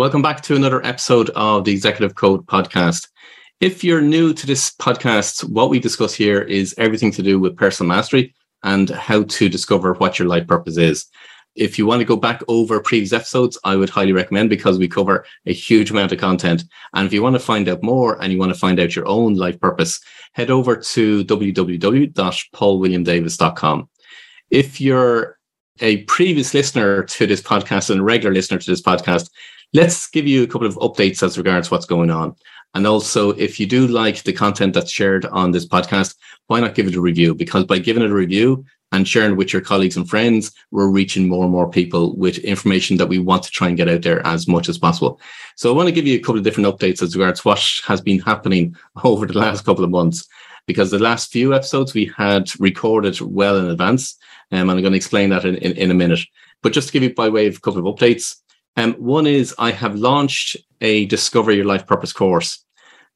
Welcome back to another episode of the Executive Code podcast. If you're new to this podcast, what we discuss here is everything to do with personal mastery and how to discover what your life purpose is. If you want to go back over previous episodes, I would highly recommend because we cover a huge amount of content. And if you want to find out more and you want to find out your own life purpose, head over to www.paulwilliamdavis.com. If you're a previous listener to this podcast and a regular listener to this podcast, let's give you a couple of updates as regards what's going on. And also, if you do like the content that's shared on this podcast, why not give it a review? Because by giving it a review and sharing with your colleagues and friends, we're reaching more and more people with information that we want to try and get out there as much as possible. So I want to give you a couple of different updates as regards what has been happening over the last couple of months. Because the last few episodes we had recorded well in advance, um, and I'm going to explain that in, in, in a minute. But just to give you by way of a couple of updates, um, one is I have launched a Discover Your Life Purpose course.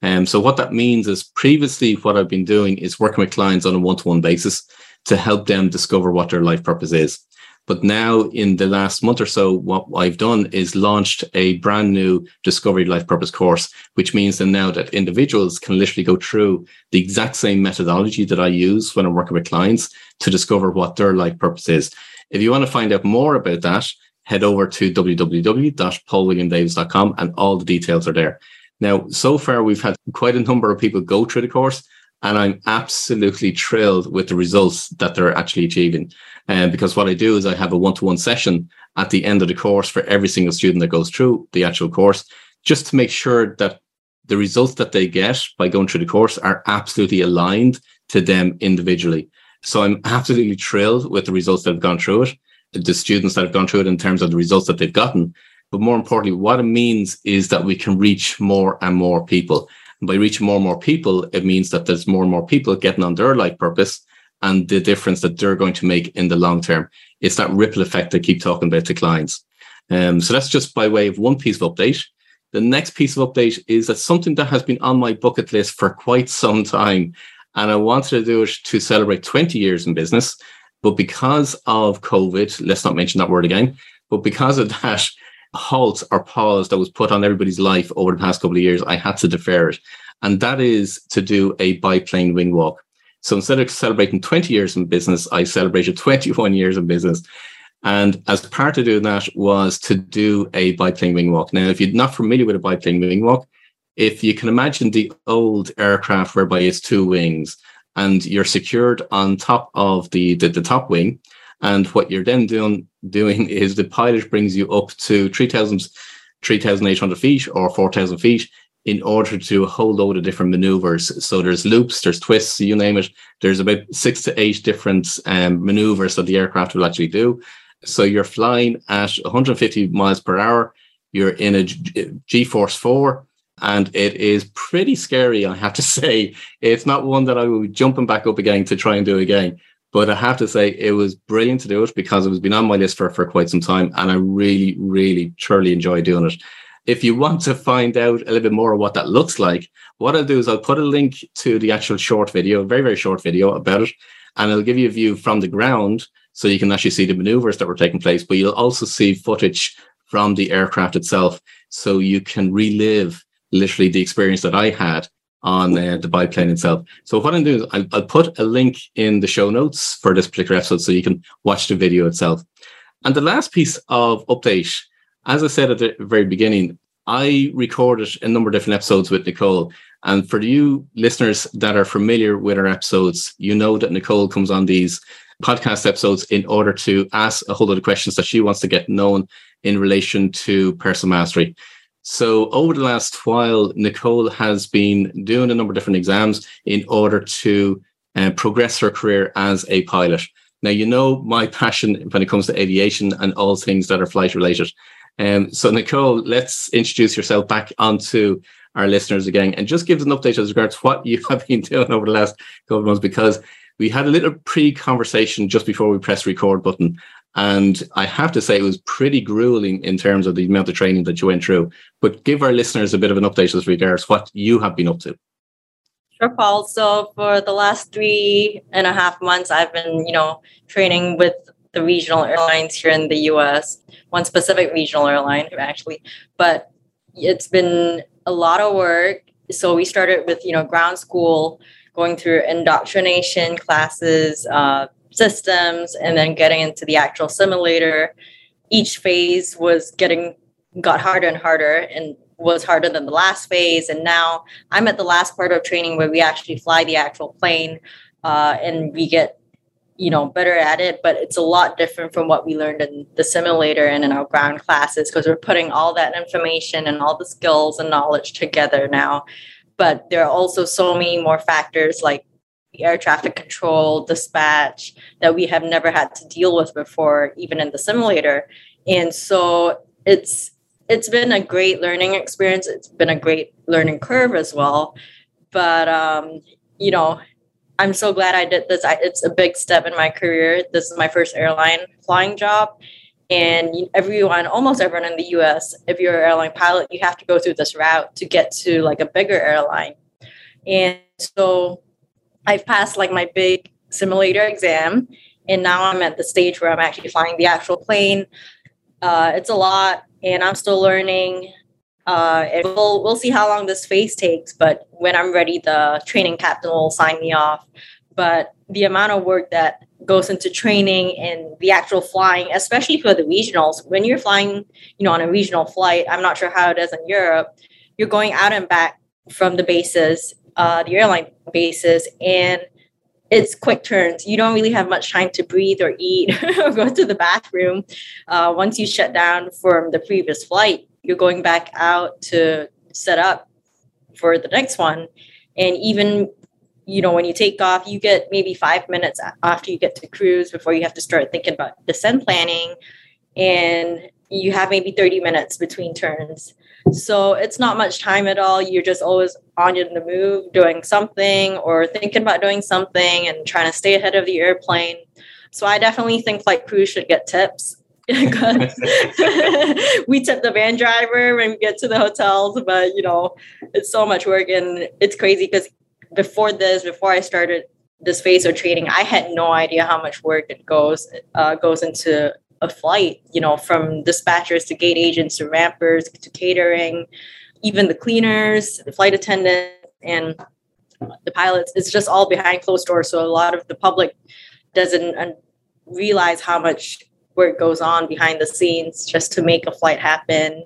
Um, so what that means is previously what I've been doing is working with clients on a one-to-one basis to help them discover what their life purpose is. But now in the last month or so, what I've done is launched a brand new Discover Your Life Purpose course, which means that now that individuals can literally go through the exact same methodology that I use when I'm working with clients to discover what their life purpose is. If you want to find out more about that, head over to www.paulwilliamdavis.com and all the details are there. Now, so far, we've had quite a number of people go through the course, and I'm absolutely thrilled with the results that they're actually achieving. And um, because what I do is I have a one to one session at the end of the course for every single student that goes through the actual course, just to make sure that the results that they get by going through the course are absolutely aligned to them individually. So I'm absolutely thrilled with the results that have gone through it the students that have gone through it in terms of the results that they've gotten. But more importantly, what it means is that we can reach more and more people. And by reaching more and more people, it means that there's more and more people getting on their life purpose and the difference that they're going to make in the long term. It's that ripple effect I keep talking about to clients. Um, so that's just by way of one piece of update. The next piece of update is that something that has been on my bucket list for quite some time. And I wanted to do it to celebrate 20 years in business. But because of COVID, let's not mention that word again, but because of that halt or pause that was put on everybody's life over the past couple of years, I had to defer it. And that is to do a biplane wing walk. So instead of celebrating 20 years in business, I celebrated 21 years in business. And as part of doing that was to do a biplane wing walk. Now, if you're not familiar with a biplane wing walk, if you can imagine the old aircraft whereby it's two wings and you're secured on top of the, the, the top wing. And what you're then doing doing is the pilot brings you up to 3,000, 3,800 feet or 4,000 feet in order to a whole load of different maneuvers. So there's loops, there's twists, you name it. There's about six to eight different um, maneuvers that the aircraft will actually do. So you're flying at 150 miles per hour. You're in a G Force 4 and it is pretty scary, I have to say. It's not one that I will be jumping back up again to try and do again. But I have to say it was brilliant to do it because it was been on my list for, for quite some time. And I really, really, truly enjoy doing it. If you want to find out a little bit more of what that looks like, what I'll do is I'll put a link to the actual short video, very, very short video about it. And it'll give you a view from the ground so you can actually see the maneuvers that were taking place. But you'll also see footage from the aircraft itself so you can relive literally the experience that I had on uh, the biplane itself. So what I'm doing is I'll, I'll, put a link in the show notes for this particular episode so you can watch the video itself. And the last piece of update, as I said at the very beginning, I recorded a number of different episodes with Nicole. And for you listeners that are familiar with our episodes, you know that Nicole comes on these podcast episodes in order to ask a whole lot of questions that she wants to get known in relation to personal mastery. So over the last while, Nicole has been doing a number of different exams in order to uh, progress her career as a pilot. Now, you know my passion when it comes to aviation and all things that are flight related. Um, so, Nicole, let's introduce yourself back onto our listeners again and just give us an update as regards what you have been doing over the last couple of months because we had a little pre conversation just before we press record button and I have to say, it was pretty grueling in terms of the amount of training that you went through. But give our listeners a bit of an update as regards what you have been up to. Sure, Paul. So for the last three and a half months, I've been, you know, training with the regional airlines here in the U.S. One specific regional airline, actually. But it's been a lot of work. So we started with, you know, ground school, going through indoctrination classes, uh, systems, and then getting into the actual simulator. Each phase was getting got harder and harder and was harder than the last phase. And now I'm at the last part of training where we actually fly the actual plane uh, and we get you know better at it but it's a lot different from what we learned in the simulator and in our ground classes because we're putting all that information and all the skills and knowledge together now but there are also so many more factors like air traffic control dispatch that we have never had to deal with before even in the simulator and so it's it's been a great learning experience it's been a great learning curve as well but um you know I'm so glad I did this. I, it's a big step in my career. This is my first airline flying job. And everyone, almost everyone in the US, if you're an airline pilot, you have to go through this route to get to like a bigger airline. And so I've passed like my big simulator exam. And now I'm at the stage where I'm actually flying the actual plane. Uh, it's a lot, and I'm still learning. Uh, and we'll we'll see how long this phase takes. But when I'm ready, the training captain will sign me off. But the amount of work that goes into training and the actual flying, especially for the regionals, when you're flying, you know, on a regional flight, I'm not sure how it is in Europe. You're going out and back from the bases, uh, the airline bases, and it's quick turns. You don't really have much time to breathe or eat or go to the bathroom. Uh, once you shut down from the previous flight you're going back out to set up for the next one. And even you know when you take off you get maybe five minutes after you get to cruise before you have to start thinking about descent planning. And you have maybe 30 minutes between turns so it's not much time at all. You're just always on the move doing something or thinking about doing something and trying to stay ahead of the airplane. So i definitely think flight crew should get tips. We tip the van driver when we get to the hotels but you know it's so much work and it's crazy because before this before i started this phase of training i had no idea how much work it goes uh, goes into a flight you know from dispatchers to gate agents to rampers to catering even the cleaners the flight attendants and the pilots it's just all behind closed doors so a lot of the public doesn't realize how much work goes on behind the scenes just to make a flight happen.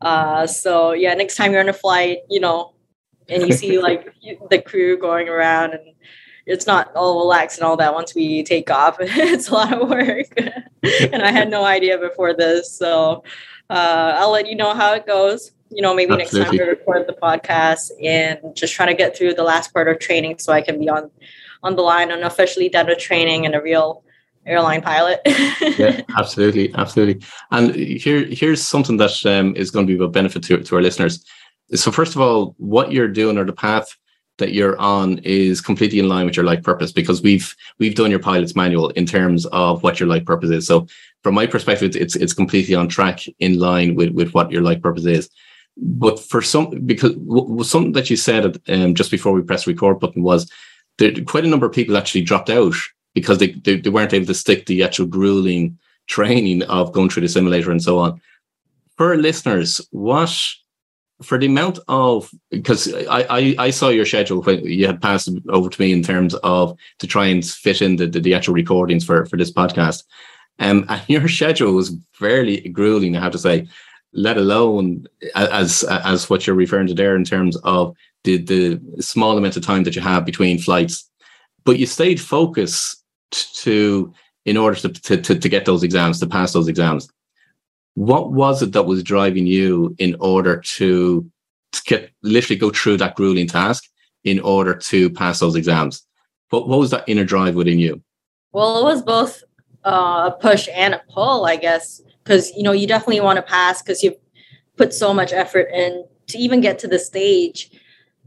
Uh, so yeah, next time you're on a flight, you know, and you see like the crew going around and it's not all relaxed and all that once we take off. it's a lot of work. and I had no idea before this. So uh, I'll let you know how it goes. You know, maybe Absolutely. next time we record the podcast and just trying to get through the last part of training so I can be on on the line and officially done with training and a real airline pilot. yeah, absolutely, absolutely. And here, here's something that um, is going to be of benefit to, to our listeners. So, first of all, what you're doing or the path that you're on is completely in line with your life purpose because we've we've done your pilot's manual in terms of what your life purpose is. So, from my perspective, it's it's completely on track, in line with with what your life purpose is. But for some, because something that you said um, just before we press record button was there quite a number of people actually dropped out because they, they, they weren't able to stick the actual grueling training of going through the simulator and so on. For listeners, what for the amount of because I, I, I saw your schedule when you had passed over to me in terms of to try and fit in the, the, the actual recordings for, for this podcast. Um, and your schedule was fairly grueling, I have to say, let alone as as what you're referring to there in terms of the the small amount of time that you have between flights. But you stayed focused to in order to, to, to, to get those exams, to pass those exams. What was it that was driving you in order to, to get literally go through that grueling task in order to pass those exams? What, what was that inner drive within you? Well, it was both uh, a push and a pull, I guess, because you know you definitely want to pass because you've put so much effort in to even get to the stage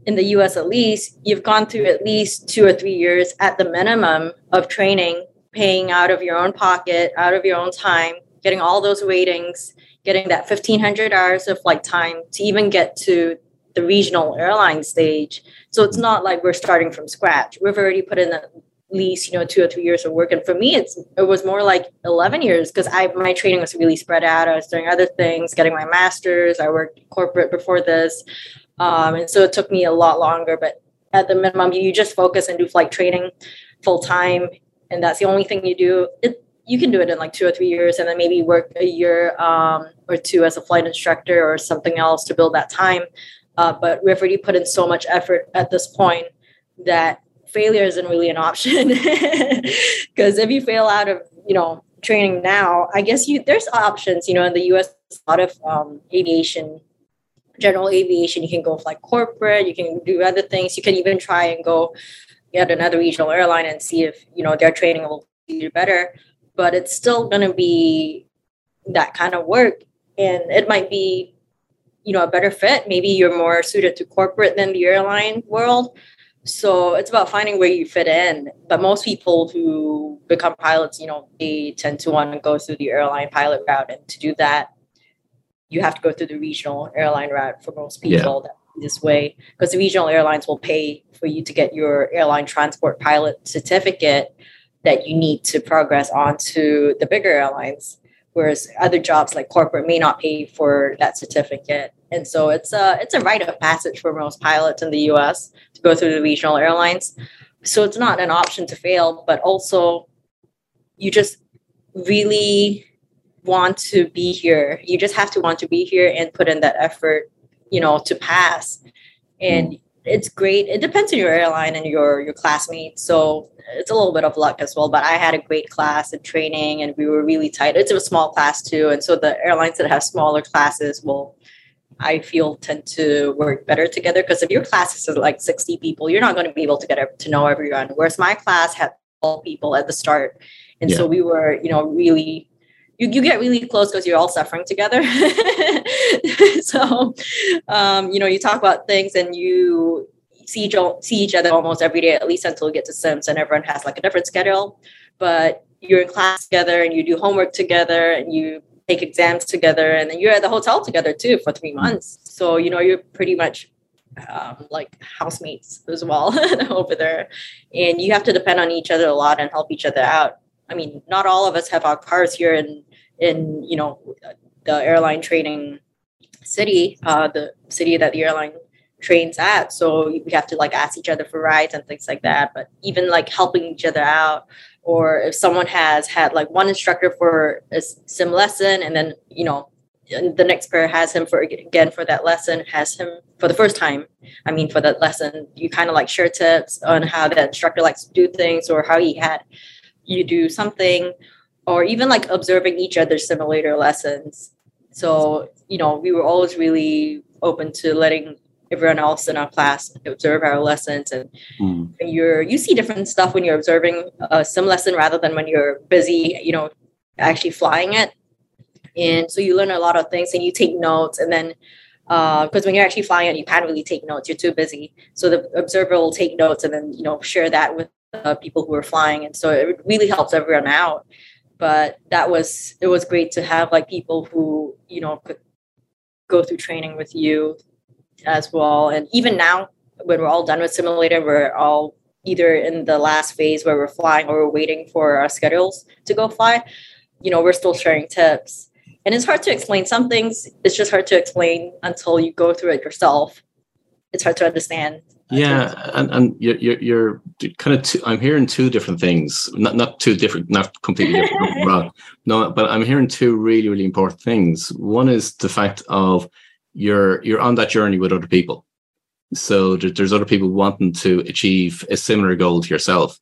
in the US at least, you've gone through at least two or three years at the minimum of training, paying out of your own pocket, out of your own time, getting all those ratings, getting that 1500 hours of flight time to even get to the regional airline stage. So it's not like we're starting from scratch. We've already put in at least you know two or three years of work. And for me it's it was more like 11 years because i my training was really spread out. I was doing other things getting my master's. I worked corporate before this. Um, and so it took me a lot longer. But at the minimum you just focus and do flight training full time. And that's the only thing you do. It, you can do it in like two or three years and then maybe work a year um, or two as a flight instructor or something else to build that time. Uh, but we've already put in so much effort at this point that failure isn't really an option. Because if you fail out of you know training now i guess you there's options you know in the us a lot of um, aviation general aviation you can go like corporate you can do other things. You can even try and go get another regional airline and see if you know their training will be better but it's still going to be that kind of work and it might be you know a better fit maybe you're more suited to corporate than the airline world so it's about finding where you fit in. But most people who become pilots, you know, they tend to want to go through the airline pilot route. And to do that, you have to go through the regional airline route for most people yeah. this way. Because the regional airlines will pay for you to get your airline transport pilot certificate that you need to progress onto the bigger airlines. Whereas other jobs like corporate may not pay for that certificate. And so it's a it's a rite of passage for most pilots in the US to go through the regional airlines. So it's not an option to fail, but also you just really want to be here. You just have to want to be here and put in that effort, you know, to pass. And mm. It's great. It depends on your airline and your your classmates. So it's a little bit of luck as well. But I had a great class and training, and we were really tight. It's a small class too, and so the airlines that have smaller classes will I feel tend to work better together because if your classes are like 60 people, you're not going to be able to get to know everyone. Whereas my class had all people at the start. And yeah. so we were, you know, really you, you get really close because you're all suffering together. so um, you know, you talk about things and you see each, see each other almost every day, at least until you get to Sims and everyone has like a different schedule. But you're in class together and you do homework together and you take exams together and then you're at the hotel together too for three months so you know you're pretty much um, like housemates as well over there and you have to depend on each other a lot and help each other out i mean not all of us have our cars here in in you know the airline training city uh, the city that the airline trains at. So we have to like ask each other for rides and things like that. But even like helping each other out or if someone has had like one instructor for a sim lesson and then you know the next pair has him for again for that lesson has him for the first time i mean for that lesson you kind of like share tips on how the instructor likes to do things or how he had you do something or even like observing each other's simulator lessons. So you know we were always really open to letting everyone else in our class observe our lessons. And mm. you're you see different stuff when you're observing a sim lesson rather than when you're busy you know actually flying it. And so you learn a lot of things and you take notes. And then because uh, when you're actually flying it you can't really take notes. You're too busy. So the observer will take notes and then you know share that with uh, people who are flying. And so it really helps everyone out but that was it was great to have like people who you know could go through training with you as well. And even now, when we're all done with simulator, we're all either in the last phase where we're flying or we're waiting for our schedules to go fly. You know, we're still sharing tips. And it's hard to explain some things. It's just hard to explain until you go through it yourself. It's hard to understand. Yeah, and, and you're, you're, you're kind of. Two, I'm hearing two different things. Not not two different, not completely different. wrong. No, but I'm hearing two really really important things. One is the fact of you're you're on that journey with other people. So there's other people wanting to achieve a similar goal to yourself,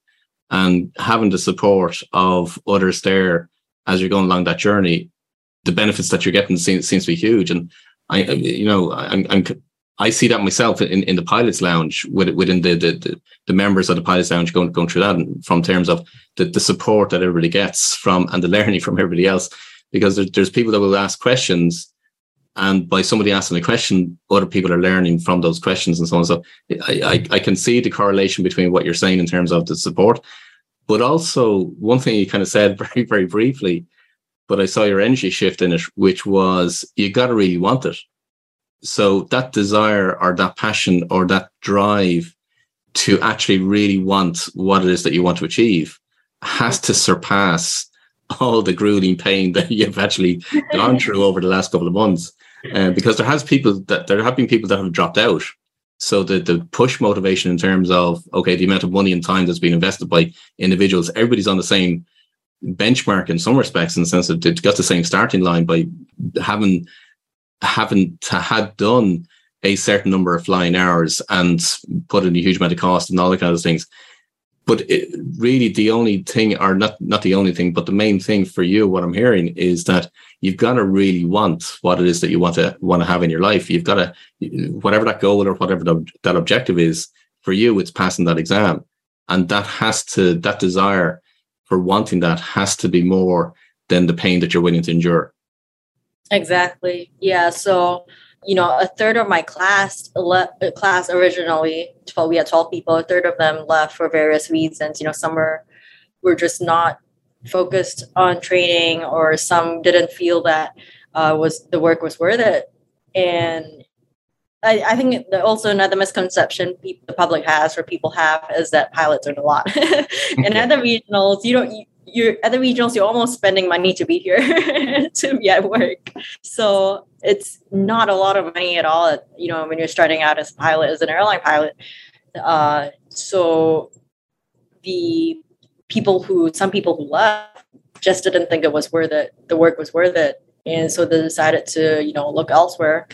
and having the support of others there as you're going along that journey, the benefits that you're getting seems, seems to be huge. And I, you know, I'm, I'm I see that myself in, in the pilots lounge with, within the, the, the, members of the pilots lounge going, going through that from terms of the, the support that everybody gets from and the learning from everybody else, because there, there's people that will ask questions and by somebody asking a question, other people are learning from those questions and so on. So I, I, I can see the correlation between what you're saying in terms of the support, but also one thing you kind of said very, very briefly, but I saw your energy shift in it, which was you got to really want it. So that desire or that passion or that drive to actually really want what it is that you want to achieve has to surpass all the grueling pain that you've actually gone through over the last couple of months. Uh, because there has people that there have been people that have dropped out. So the the push motivation in terms of okay, the amount of money and time that's been invested by individuals, everybody's on the same benchmark in some respects, in the sense that they've got the same starting line by having having to had done a certain number of flying hours and put in a huge amount of cost and all the kind of things. But it, really, the only thing, or not not the only thing, but the main thing for you, what I'm hearing is that you've got to really want what it is that you want to want to have in your life. You've got to, whatever that goal or whatever the, that objective is for you, it's passing that exam, and that has to that desire for wanting that has to be more than the pain that you're willing to endure. Exactly. Yeah. So you know, a third of my class le- class originally, 12, we had 12 people, a third of them left for various reasons. You know, some were, were just not focused on training or some didn't feel that uh, was the work was worth it. And I, I think also another misconception the public has or people have is that pilots earn a lot. and at the regionals, you don't, you, you're at the regionals, you're almost spending money to be here to be at work. So it's not a lot of money at all. You know, when you're starting out as a pilot, as an airline pilot. Uh, so the people who, some people who left, just didn't think it was worth it. The work was worth it, and so they decided to, you know, look elsewhere.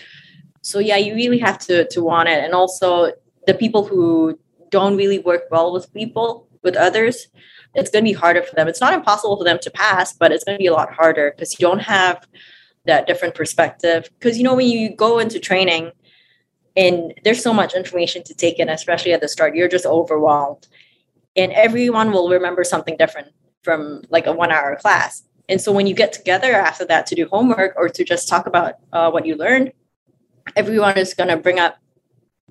So yeah, you really have to to want it, and also the people who don't really work well with people with others it's going to be harder for them. It's not impossible for them to pass, but it's going to be a lot harder because you don't have that different perspective. Because, you know, when you go into training and there's so much information to take in, especially at the start, you're just overwhelmed. And everyone will remember something different from like a one hour class. And so when you get together after that to do homework or to just talk about uh, what you learned, everyone is going to bring up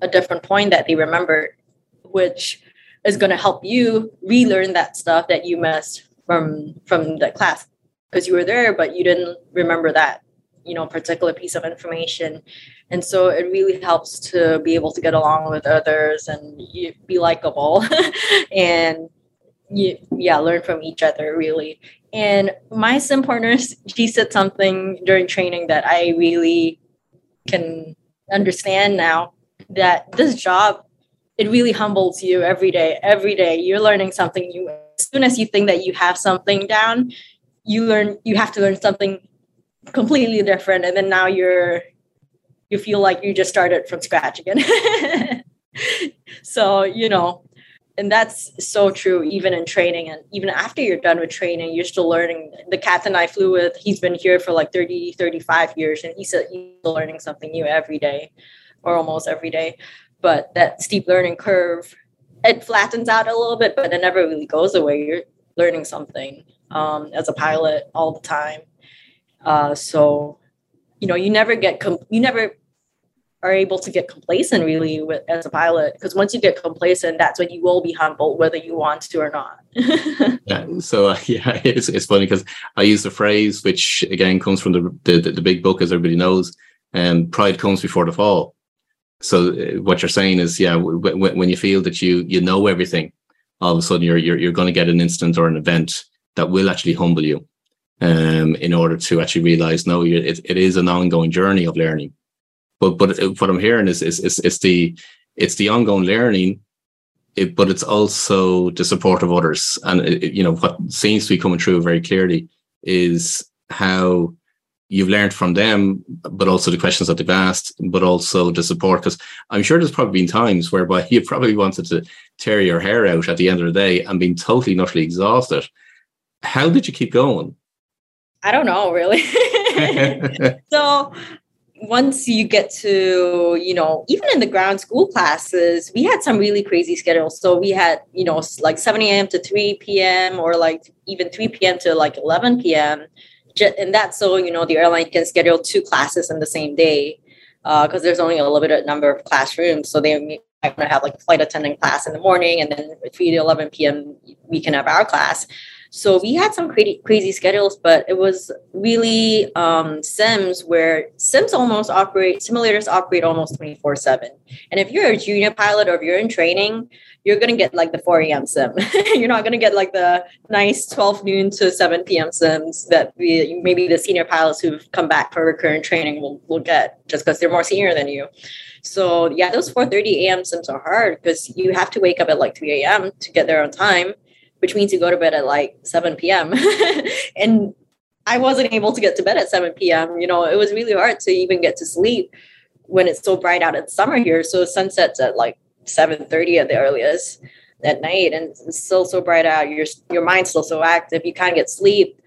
a different point that they remember, which is going to help you relearn that stuff that you missed from from the class. Because you were there but you didn't remember that you know particular piece of information. And so it really helps to be able to get along with others and be likable. And you, yeah learn from each other really. And my sim partner she said something during training that i really can understand now that this job it really humbles you every day. Every day you're learning something new. As soon as you think that you have something down, you learn you have to learn something completely different, and then now you're you feel like you just started from scratch again. so you know, and that's so true even in training and even after you're done with training you're still learning the captain i flew with he's been here for like 30 35 years and he said he's learning something new every day or almost every day but that steep learning curve it flattens out a little bit but it never really goes away. You're learning something um, as a pilot all the time. Uh, so you know you never get com- you never are able to get complacent really with, as a pilot because once you get complacent that's when you will be humbled whether you want to or not. Yeah so uh, yeah it's, it's funny because i use the phrase which again comes from the, the, the big book as everybody knows and um, pride comes before the fall so uh, what you're saying is, yeah, w- when you feel that you you know everything, all of a sudden you're you're, you're going to get an instant or an event that will actually humble you, um, in order to actually realize, no, it, it is an ongoing journey of learning. But but uh, what I'm hearing is is is, is the it's the ongoing learning, it, but it's also the support of others. And it, you know what seems to be coming through very clearly is how you've learned from them, but also the questions that they've asked, but also the support. Because I'm sure there's probably been times whereby you probably wanted to tear your hair out at the end of the day and been totally, utterly exhausted. How did you keep going? I don't know, really. so once you get to, you know, even in the ground school classes, we had some really crazy schedules. So we had, you know, like 7 a.m. to 3 p.m. or like even 3 p.m. to like 11 p.m and that's so you know the airline can schedule two classes in the same day because uh, there's only a limited number of classrooms so they might want to have like flight attendant class in the morning and then 3 to 11 p.m we can have our class so we had some crazy crazy schedules but it was really um, sims where sims almost operate simulators operate almost 24 7 and if you're a junior pilot or if you're in training you're going to get like the 4 a.m. sim. you're not going to get like the nice 12 noon to 7 p.m. sims that the, maybe the senior pilots who've come back for recurrent training will, will get just because they're more senior than you. So yeah, those 4:30 a.m. sims are hard because you have to wake up at like 3 a.m. to get there on time, which means you go to bed at like 7 p.m. and I wasn't able to get to bed at 7 p.m. You know, it was really hard to even get to sleep when it's so bright out in summer here. So sunsets at like 7:30 at the earliest at night, and it's still so bright out. Your your mind's still so active. You can't get sleep.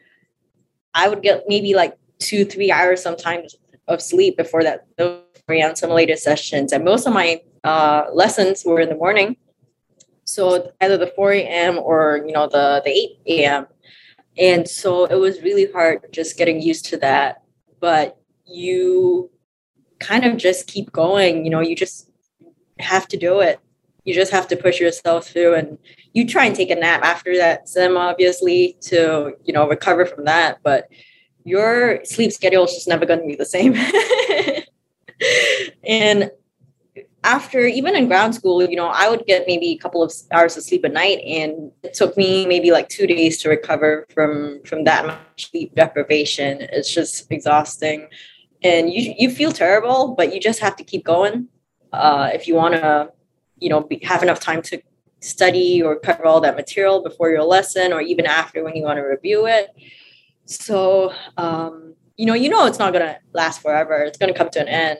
I would get maybe like two, three hours sometimes of sleep before that those simulated sessions. And most of my uh, lessons were in the morning. So either the 4 a.m. or you know the the 8 a.m. And so it was really hard just getting used to that. But you kind of just keep going. You know, you just have to do it. You just have to push yourself through and you try and take a nap after that sim, obviously, to, you know, recover from that. But your sleep schedule is just never going to be the same. and after even in ground school, you know, I would get maybe a couple of hours of sleep a night, and it took me maybe like two days to recover from from that much sleep deprivation. It's just exhausting, and you you feel terrible, but you just have to keep going uh, if you want to, you know, be, have enough time to study or cover all that material before your lesson, or even after when you want to review it. So, um, you know, you know, it's not to last forever. It's to come to an end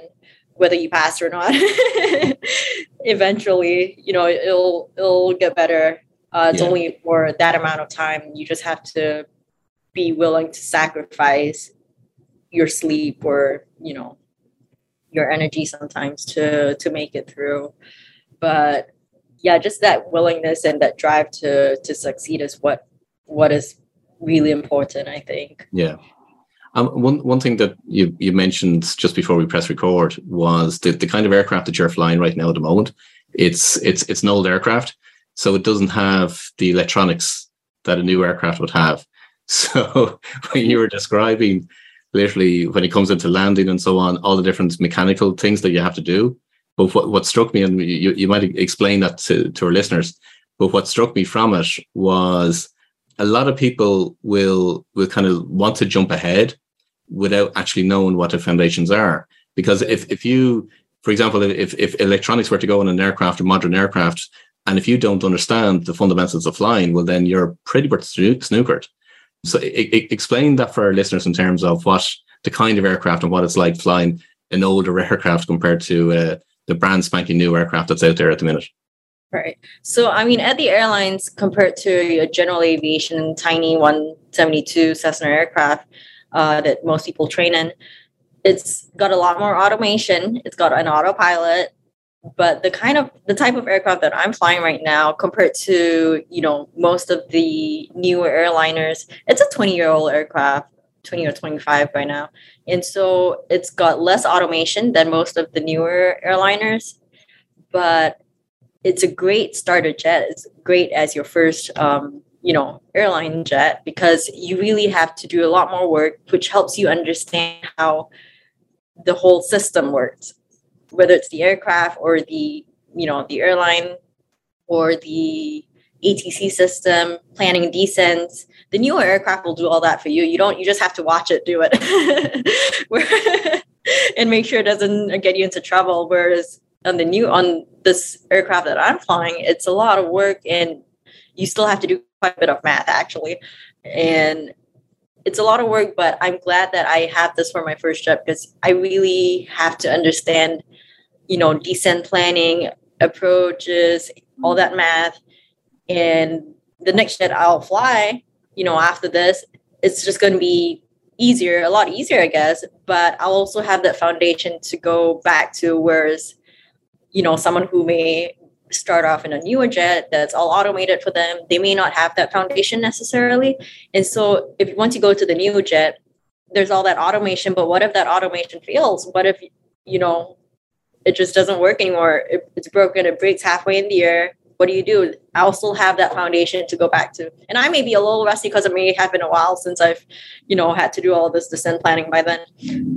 whether you pass or not. Eventually, you know, it'll it'll get better. Uh, it's yeah. only for that amount of time. You just have to be willing to sacrifice your sleep or you know your energy sometimes to to make it through. But yeah, just that willingness and that drive to to succeed is what what is really important. I think. Yeah. Um, one one thing that you you mentioned just before we press record was the, the kind of aircraft that you're flying right now at the moment. It's it's it's an old aircraft, so it doesn't have the electronics that a new aircraft would have. So when you were describing literally when it comes into landing and so on, all the different mechanical things that you have to do. But what, what struck me, and you, you might explain that to, to our listeners, but what struck me from it was a lot of people will will kind of want to jump ahead without actually knowing what the foundations are. Because if, if you, for example, if, if electronics were to go in an aircraft or modern aircraft, and if you don't understand the fundamentals of flying, well, then you're pretty much snookered. So it, it, explain that for our listeners in terms of what the kind of aircraft and what it's like flying an older aircraft compared to uh, the brand spanking new aircraft that's out there at the minute. Right. So, I mean, at the airlines, compared to a general aviation tiny 172 Cessna aircraft, uh, that most people train in. It's got a lot more automation. It's got an autopilot, but the kind of the type of aircraft that I'm flying right now, compared to you know most of the newer airliners, it's a 20 year old aircraft, 20 or 25 by now, and so it's got less automation than most of the newer airliners, but it's a great starter jet. It's great as your first um, you know airline jet because you really have to do a lot more work which helps you understand how the whole system works whether it's the aircraft or the you know the airline or the ATC system, planning descents. The newer aircraft will do all that for you. You don't. You just have to watch it do it, and make sure it doesn't get you into trouble. Whereas on the new on this aircraft that I'm flying, it's a lot of work, and you still have to do quite a bit of math actually. And it's a lot of work, but I'm glad that I have this for my first job because I really have to understand, you know, descent planning, approaches, all that mm-hmm. math. And the next jet I'll fly, you know, after this, it's just going to be easier, a lot easier, I guess. But I'll also have that foundation to go back to, whereas, you know, someone who may start off in a newer jet that's all automated for them. They may not have that foundation necessarily. And so if once you go to the new jet there's all that automation but what if that automation fails? What if you know it just doesn't work anymore? It, it's broken it breaks halfway in the air. What do you do? I'll still have that foundation to go back to. And i may be a little rusty because it may have been a while since i've you know had to do all this descent planning by then.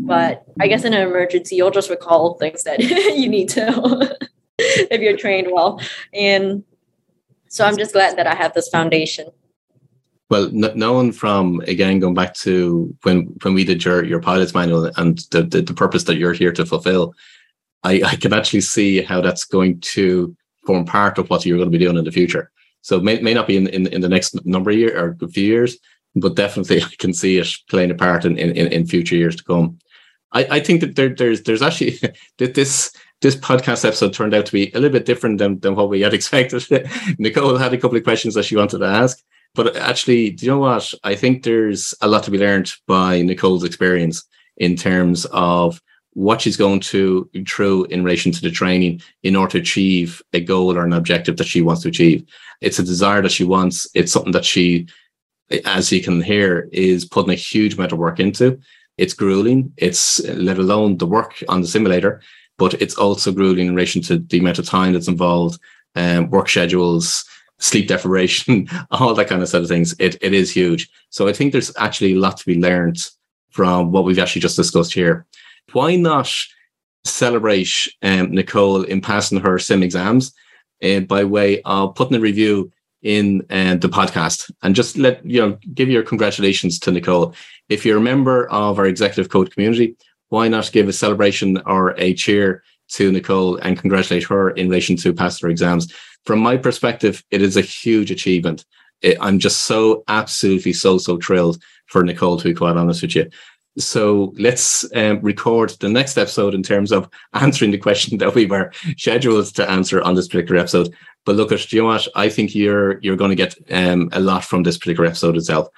But i guess in an emergency you'll just recall things that you need to if you're trained well. And So I'm just glad that I have this foundation. Well, knowing from again going back to when when we did your your pilot's manual and the, the, the purpose that you're here to fulfill, I, I can actually see how that's going to form part of what you're going to be doing in the future. So it may, may not be in, in, in the next number of years or a few years, but definitely I can see it playing a part in, in, in future years to come. I, I think that there, there's there's actually that this this podcast episode turned out to be a little bit different than, than what we had expected. Nicole had a couple of questions that she wanted to ask. But actually, do you know what? I think there's a lot to be learned by Nicole's experience in terms of what she's going to through in relation to the training in order to achieve a goal or an objective that she wants to achieve. It's a desire that she wants. It's something that she, as you can hear, is putting a huge amount of work into. It's grueling. It's let alone the work on the simulator, but it's also grueling in relation to the amount of time that's involved, um, work schedules, sleep deprivation, all that kind of sort of things. It, it is huge. So I think there's actually a lot to be learned from what we've actually just discussed here. Why not celebrate um, Nicole in passing her sim exams uh, by way of putting a review in uh, the podcast and just let you know give your congratulations to Nicole. If you're a member of our executive code community, why not give a celebration or a cheer to Nicole and congratulate her in relation to passing her exams? From my perspective, it is a huge achievement. I'm just so absolutely so so thrilled for Nicole to be quite honest with you. So let's um, record the next episode in terms of answering the question that we were scheduled to answer on this particular episode. But look at, you know what? I think you're you're going to get um, a lot from this particular episode itself.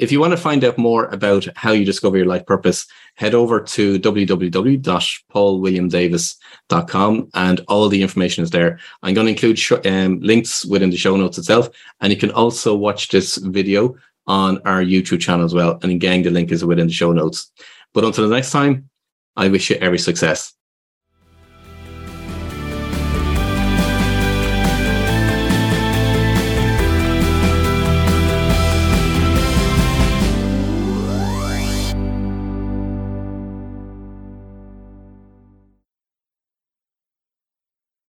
If you want to find out more about how you discover your life purpose, head over to www.paulwilliamdavis.com and all the information is there. I'm going to include sh- um, links within the show notes itself. And you can also watch this video on our YouTube channel as well. And again, the link is within the show notes. But until the next time, I wish you every success.